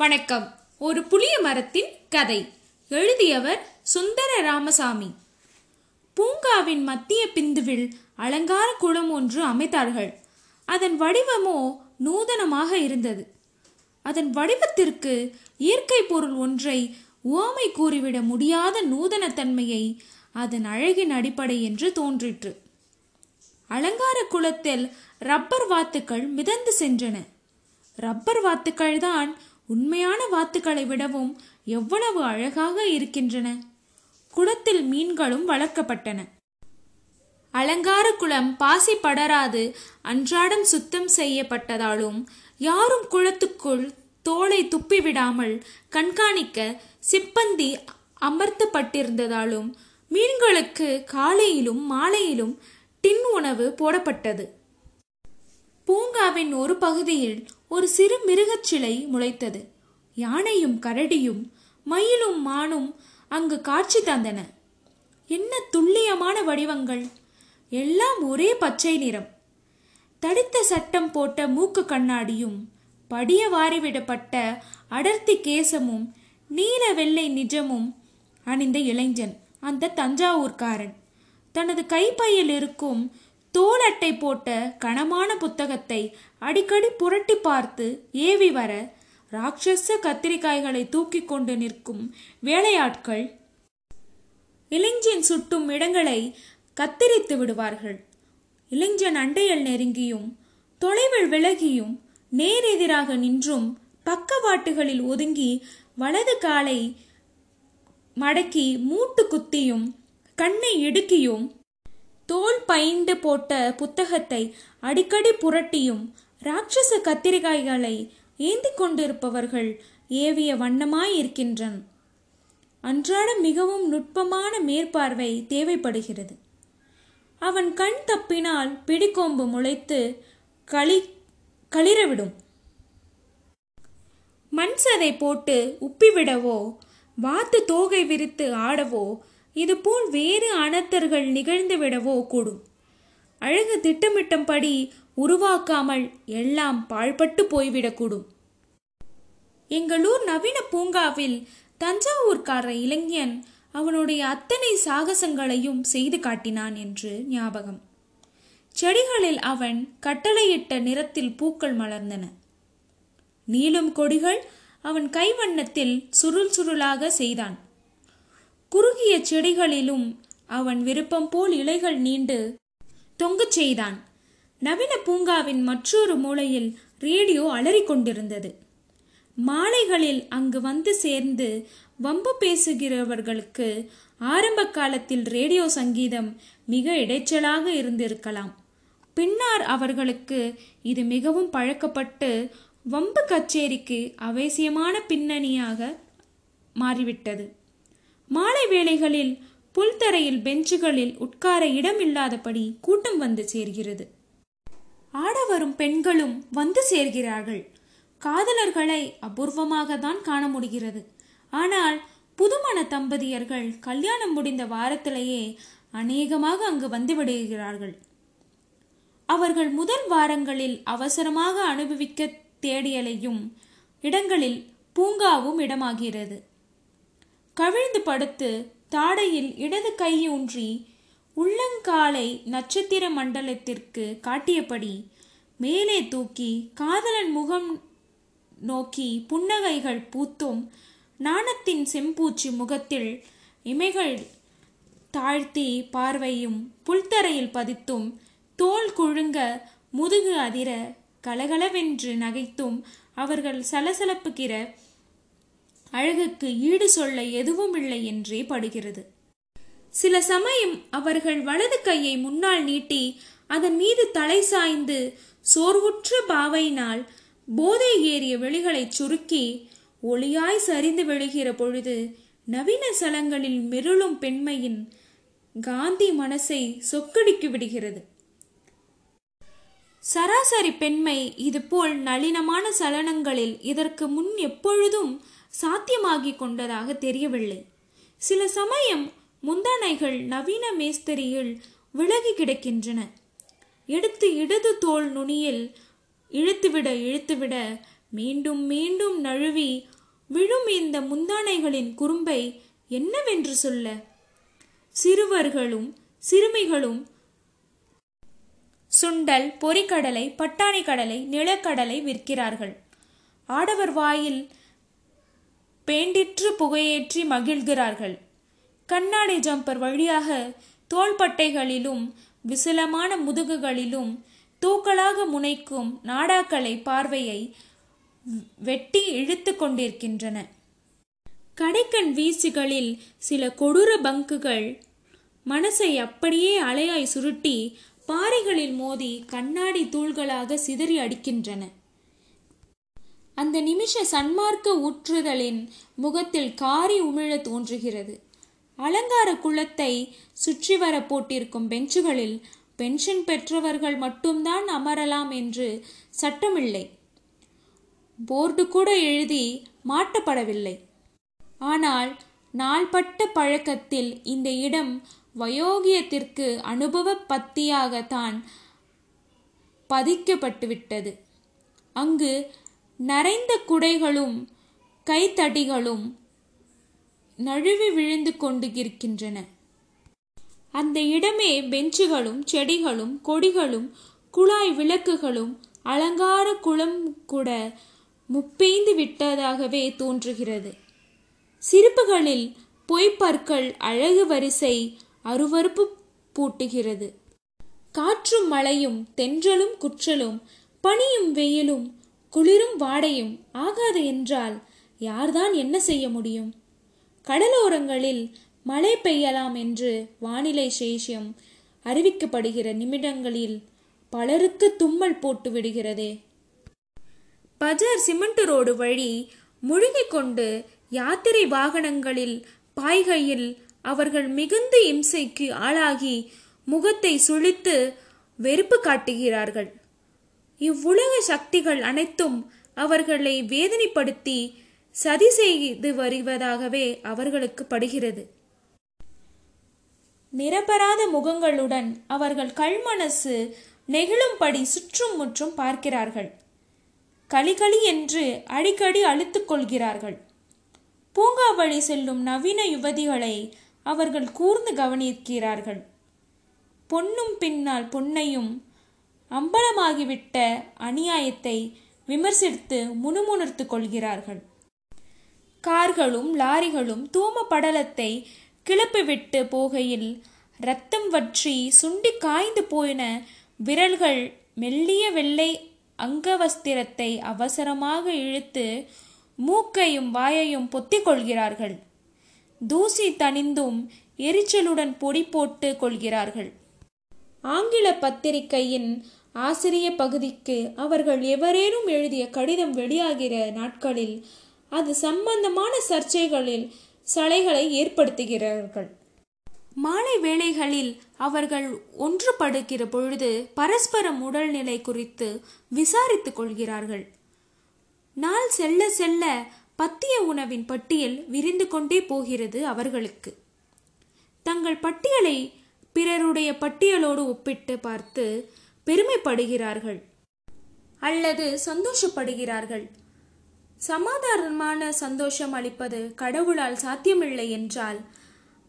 வணக்கம். ஒரு புளிய மரத்தின் கதை. எழுதியவர் சுந்தர ராமசாமி பூங்காவின் மத்திய பிந்துவில் அலங்கார குளம் ஒன்று அமைத்தார்கள். அதன் வடிவமோ நூதனமாக இருந்தது. அதன் வடிவத்திற்கு இயற்கை பொருள் ஒன்றை உவமை கூறிவிட முடியாத நூதனத்தன்மையை அதன் அழகின் அடிப்படை என்று தோன்றிற்று. அலங்கார குளத்தில் ரப்பர் வாத்துக்கள் மிதந்து சென்றன. ரப்பர் வாத்துக்கள் தான் உண்மையான வாத்துக்களை விடவும் எவ்வளவு அழகாக இருக்கின்றன. குளத்தில் மீன்களும் வளர்க்கப்பட்டன. அலங்கார குளம் பாசி படராது அன்றாடம் சுத்தம் செய்யப்பட்டதாலும் யாரும் குளத்துக்குள் தோலை துப்பிவிடாமல் கண்காணிக்க சிப்பந்தி அமர்த்தப்பட்டிருந்ததாலும் மீன்களுக்கு காலையிலும் மாலையிலும் டின் உணவு போடப்பட்டது. பூங்காவின் ஒரு பகுதியில் ஒரு சிறு மிருகச் சிலை முளைத்தது. யானையும் கரடியும் மயிலும் மானும் அங்கு காட்சி தந்தன. என்ன துல்லியமான வடிவங்கள்! எல்லாம் ஒரே பச்சை நிறம். தடித்த சட்டம் போட்ட மூக்கு கண்ணாடியும் படிய வாரிவிடப்பட்ட அடர்த்தி கேசமும் நீல வெள்ளை நிஜமும் அணிந்த இளைஞன் அந்த தஞ்சாவூர்காரன். தனது கைப்பையில் இருக்கும் தோல் அட்டை போட்ட கனமான புத்தகத்தை அடிக்கடி புரட்டி பார்த்து ஏவி வர ராட்சச கத்திரிக்காய்களை தூக்கி கொண்டு நிற்கும் வேலையாட்கள் இளைஞன் சுட்டும் இடங்களை கத்தரித்து விடுவார்கள். இளைஞன் அண்டையில் நெருங்கியும் தொலைவில் விலகியும் நேரெதிராக நின்றும் பக்கவாட்டுகளில் ஒதுங்கி வலது காலை மடக்கி மூட்டு குத்தியும் கண்ணை இடுக்கியும் தோல் பைண்டு போட்ட புத்தகத்தை அடிக்கடி புரட்டியும் ராட்சச கத்திரிக்காய்களை ஏந்தி கொண்டிருப்பவர்கள் ஏவிய வண்ணமாயிருக்கின்றன. அன்றாடம் மிகவும் நுட்பமான மேற்பார்வை தேவைப்படுகிறது. அவன் கண் தப்பினால் பிடிக்கொம்பு முளைத்து களி களிரவிடும். மண் சதை போட்டு உப்பிவிடவோ வாத்து தோகை விரித்து ஆடவோ இதுபோல் வேறு அனர்த்தர்கள் நிகழ்ந்துவிடவோ கூடும். அழகு திட்டமிட்டபடி உருவாக்காமல் எல்லாம் பாழ்பட்டு போய்விடக்கூடும். எங்களூர் நவீன பூங்காவில் தஞ்சாவூர்கார இளைஞன் அவனுடைய அத்தனை சாகசங்களையும் செய்து காட்டினான் என்று ஞாபகம். செடிகளில் அவன் கட்டளையிட்ட நிறத்தில் பூக்கள் மலர்ந்தன. நீளும் கொடிகள் அவன் கைவண்ணத்தில் சுருள் சுருளாக செய்தான். குறுகிய செடிகளிலும் அவன் விருப்பம் போல் இலைகள் நீண்டு தொங்கச் செய்தான். நவீன பூங்காவின் மற்றொரு மூலையில் ரேடியோ அலறிக்கொண்டிருந்தது. மாலைகளில் அங்கு வந்து சேர்ந்து வம்பு பேசுகிறவர்களுக்கு ஆரம்ப காலத்தில் ரேடியோ சங்கீதம் மிக இடைச்சலாக இருந்திருக்கலாம். பின்னார் அவர்களுக்கு இது மிகவும் பழக்கப்பட்டு வம்பு கச்சேரிக்கு அவசியமான பின்னணியாக மாறிவிட்டது. மாலை வேளைகளில் புல்தரையில் பெஞ்சுகளில் உட்கார இடம் இல்லாதபடி கூட்டம் வந்து சேர்கிறது. ஆட வரும் பெண்களும் வந்து சேர்கிறார்கள். காதலர்களை அபூர்வமாக தான் காண முடிகிறது. ஆனால் புதுமண தம்பதியர்கள் கல்யாணம் முடிந்த வாரத்திலேயே அநேகமாக அங்கு வந்து விடுகிறார்கள். அவர்கள் முதல் வாரங்களில் அவசரமாக அனுபவிக்க தேடியலையும் இடங்களில் பூங்காவும் இடமாகிறது. கவிழ்ந்து படுத்து தாடையில் இடது கையூன்றி உள்ளங்காலை நட்சத்திர மண்டலத்திற்கு காட்டியபடி மேலே தூக்கி காதலன் முகம் நோக்கி புன்னகைகள் பூத்தும் நாணத்தின் செம்பூச்சி முகத்தில் இமைகள் தாழ்த்தி பார்வையும் புல்தரையில் பதித்தும் தோல் குழுங்க முதுகு அதிர கலகலவென்று நகைத்தும் அவர்கள் சலசலப்புகிற அழகுக்கு ஈடு சொல்ல எதுவும் இல்லை என்றே படுகிறது. சில சமயம் அவர்கள் வலது கையை முன்னால் நீட்டி அதன் மீது தலை சாய்ந்து சோர்வுற்ற பாவையினால் போதை ஏறிய வெளிகளை சுருக்கி ஒளியாய் சரிந்து விழுகிற பொழுது நவீன சலங்களில் மெருளும் பெண்மையின் காந்தி மனசை சொக்கடிக்கு விடுகிறது. சராசரி பெண்மை இதுபோல் நளினமான சலனங்களில் இதற்கு முன் எப்பொழுதும் சாத்தியமாகிக் கொண்டதாக தெரியவில்லை. சில சமயம் முந்தானைகள் நவீன மேஸ்திரியில் விலகி கிடக்கின்றன. எடுத்து இடது தோல் நுனியில் இழுத்துவிட இழுத்துவிட மீண்டும் மீண்டும் நழுவி விழும் இந்த முந்தானைகளின் குறும்பை என்னவென்று சொல்ல? சிறுவர்களும் சிறுமிகளும் சுண்டல் பொறிக்கடலை பட்டாணி கடலை நிலக்கடலை விற்கிறார்கள். ஆடவர் வாயில் பேண்டிற்று புகையேற்றி மகிழ்கிறார்கள். கண்ணாடி ஜம்பர் வழியாக தோள்பட்டைகளிலும் விசிலமான முதுகுகளிலும் தூக்கலாக முனைக்கும் நாடாக்களை பார்வையை வெட்டி இழுத்து கொண்டிருக்கின்றன. கடைக்கண் வீசுகளில் சில கொடூர பங்குகள் மனசை அப்படியே அலையாய் சுருட்டி பாறைகளில் மோதி கண்ணாடி தூள்களாக சிதறி அடிக்கின்றன. அந்த நிமிஷ சன்மார்க்க ஊற்றுதலின் முகத்தில் காரி உமிழ தோன்றுகிறது. அலங்கார குளத்தை சுற்றி வர போட்டிருக்கும் பெஞ்சுகளில் பென்ஷன் பெற்றவர்கள் மட்டும்தான் அமரலாம் என்று சட்டமில்லை. போர்டு கூட எழுதி மாட்டப்படவில்லை. ஆனால் நாள்பட்ட பழக்கத்தில் இந்த இடம் வயோகியத்திற்கு அனுபவ பத்தியாகத்தான் பதிக்கப்பட்டுவிட்டது. அங்கு நரைந்த குடைகளும் கைத்தடிகளும் நழுவி விழுந்து கொண்டு இருக்கின்றன அந்த இடமே பெஞ்சுகளும் செடிகளும் கொடிகளும் குழாய் விளக்குகளும் அலங்கார குளம் கூட முப்பெய்ந்து விட்டதாகவே தோன்றுகிறது. சிரிப்புகளில் பொய்ப்பற்கள் அழகு வரிசை அருவறுப்பு பூட்டுகிறது. காற்றும் மழையும் தென்றலும் குற்றலும் பனியும் வெயிலும் குளிரும் வாடையும் ஆகாது என்றால் யார்தான் என்ன செய்ய முடியும்? கடலோரங்களில் மழை பெய்யலாம் என்று வானிலை சேஷியம் அறிவிக்கப்படுகிற நிமிடங்களில் பலருக்கு தும்மல் போட்டு விடுகிறதே. பஜார் சிமெண்ட் ரோடு வழி முழுகிக் கொண்டு யாத்திரை வாகனங்களில் பாய்கையில் அவர்கள் மிகுந்த இம்சைக்கு ஆளாகி முகத்தை சுழித்து வெறுப்பு காட்டுகிறார்கள். இவ்வுலக சக்திகள் அனைத்தும் அவர்களை வேதனைப்படுத்தி சதி செய்து வருவதாகவே அவர்களுக்கு படுகிறது. நிரபராத முகங்களுடன் அவர்கள் கல்மனசு நெகிழும்படி சுற்றும் முற்றும் பார்க்கிறார்கள். களிகளி என்று அடிக்கடி அழுத்துக் கொள்கிறார்கள். பூங்கா வழி செல்லும் நவீன யுவதிகளை அவர்கள் கூர்ந்து கவனிக்கிறார்கள். பொன்னும் பின்னால் பொன்னையும் அம்பலமாகிவிட்ட அநியாயத்தை விமர்சித்து முணுமுணுர்த்து கொள்கிறார்கள். கார்களும் லாரிகளும் தூம படலத்தை கிளப்பிவிட்டு போகையில் ரத்தம் வற்றி சுண்டி காய்ந்து போயின விரல்கள் மெல்லிய வெள்ளை அங்கவஸ்திரத்தை அவசரமாக இழுத்து மூக்கையும் வாயையும் பொத்திக் கொள்கிறார்கள். தூசி தணிந்தும் எரிச்சலுடன் பொடி போட்டு கொள்கிறார்கள். ஆங்கில பத்திரிகையின் ஆசிரிய பகுதிக்கு அவர்கள் எவரேனும் எழுதிய கடிதம் வெளியாகிற நாட்களில் அது சம்பந்தமான சர்ச்சைகளில் சலைகளை ஏற்படுத்துகிறார்கள். மாலை வேளைகளில் அவர்கள் ஒன்றுபடுகிற பொழுது பரஸ்பரம் உடல்நிலை குறித்து விசாரித்துக் கொள்கிறார்கள். நாள் செல்ல செல்ல பத்திய உணவின் பட்டியல் விரிந்து கொண்டே போகிறது அவர்களுக்கு. தங்கள் பட்டியலை பிறருடைய பட்டியலோடு ஒப்பிட்டு பார்த்து பெருமைப்படுகிறார்கள் அல்லது சந்தோஷப்படுகிறார்கள். சமாதானமான சந்தோஷம் அளிப்பது கடவுளால் சாத்தியமில்லை என்றால்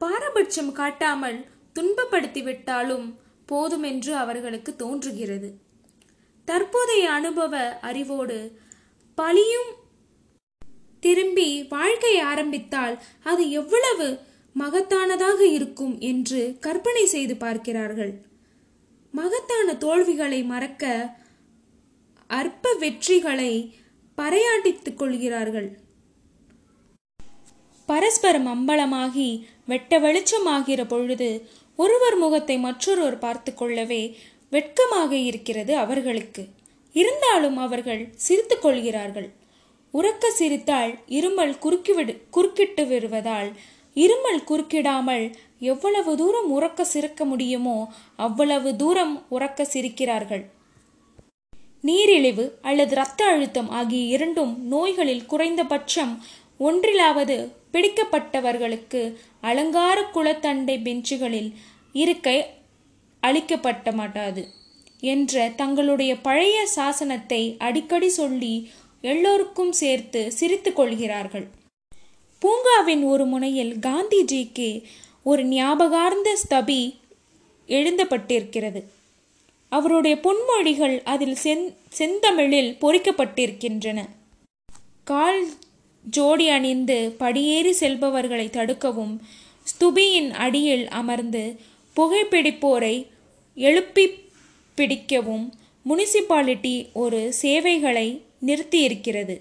பாரபட்சம் காட்டாமல் துன்பப்படுத்திவிட்டாலும் போதும் என்று அவர்களுக்கு தோன்றுகிறது. தற்போதைய அனுபவ அறிவோடு பழியும் திரும்பி வாழ்க்கை ஆரம்பித்தால் அது எவ்வளவு மகத்தானதாக இருக்கும் என்று கற்பனை செய்து பார்க்கிறார்கள். மகத்தான தோல்விகளை மறக்க அற்ப வெற்றிகளை பறையாட்டித்துக் கொள்கிறார்கள். பரஸ்பரம் அம்பலமாகி வெட்ட வெளிச்சமாகிற பொழுது ஒருவர் முகத்தை மற்றொருவர் பார்த்து கொள்ளவே வெட்கமாக இருக்கிறது அவர்களுக்கு. இருந்தாலும் அவர்கள் சிரித்து கொள்கிறார்கள். உறக்க சிரித்தால் இருமல் குறுக்கிவிடு குறுக்கிட்டு விடுவதால் இருமல் குறுக்கிடாமல் எவ்வளவு தூரம் உறக்க சிரிக்க முடியுமோ அவ்வளவு தூரம் உறக்க சிரிக்கிறார்கள். நீரிழிவு அல்லது இரத்த அழுத்தம் ஆகிய இரண்டும் நோய்களில் குறைந்தபட்சம் ஒன்றிலாவது பிடிக்கப்பட்டவர்களுக்கு அலங்கார குளத்தண்டை பெஞ்சுகளில் இருக்கை அளிக்கப்பட்ட மாட்டாது என்ற தங்களுடைய பழைய சாசனத்தை அடிக்கடி சொல்லி எல்லோருக்கும் சேர்த்து சிரித்து கொள்கிறார்கள். பூங்காவின் ஒரு முனையில் காந்திஜிக்கு ஒரு ஞாபகார்ந்த ஸ்தபி எழுதப்பட்டிருக்கிறது அவருடைய பொன்மொழிகள் அதில் செந் செந்தமிழில் பொறிக்கப்பட்டிருக்கின்றன. கால் ஜோடி அணிந்து படியேறி செல்பவர்களை தடுக்கவும் ஸ்துபியின் அடியில் அமர்ந்து புகைப்பிடிப்போரை எழுப்பி பிடிக்கவும் முனிசிபாலிட்டி ஒரு சேவைகளை நிறுத்தியிருக்கிறது.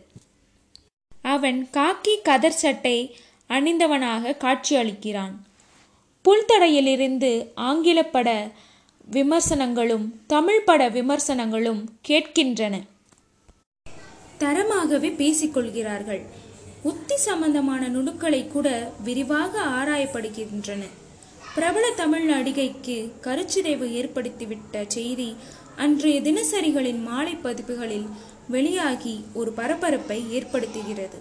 அவன் காக்கி கதர் சட்டை அணிந்தவனாக காட்சியளிக்கிறான். புல்தடையிலிருந்து ஆங்கில பட விமர்சனங்களும் தமிழ் பட விமர்சனங்களும் கேட்கின்றன. தரமாகவே பேசிக்கொள்கிறார்கள். உத்தி சம்பந்தமான நுணுக்களை கூட விரிவாக ஆராயப்படுகின்றன. பிரபல தமிழ் நடிகைக்கு கருச்சிதைவு ஏற்படுத்திவிட்ட செய்தி அன்றைய தினசரிகளின் மாலை பதிப்புகளில் வெளியாகி ஒரு பரபரப்பை ஏற்படுத்துகிறது.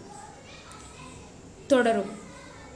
தொடரும்.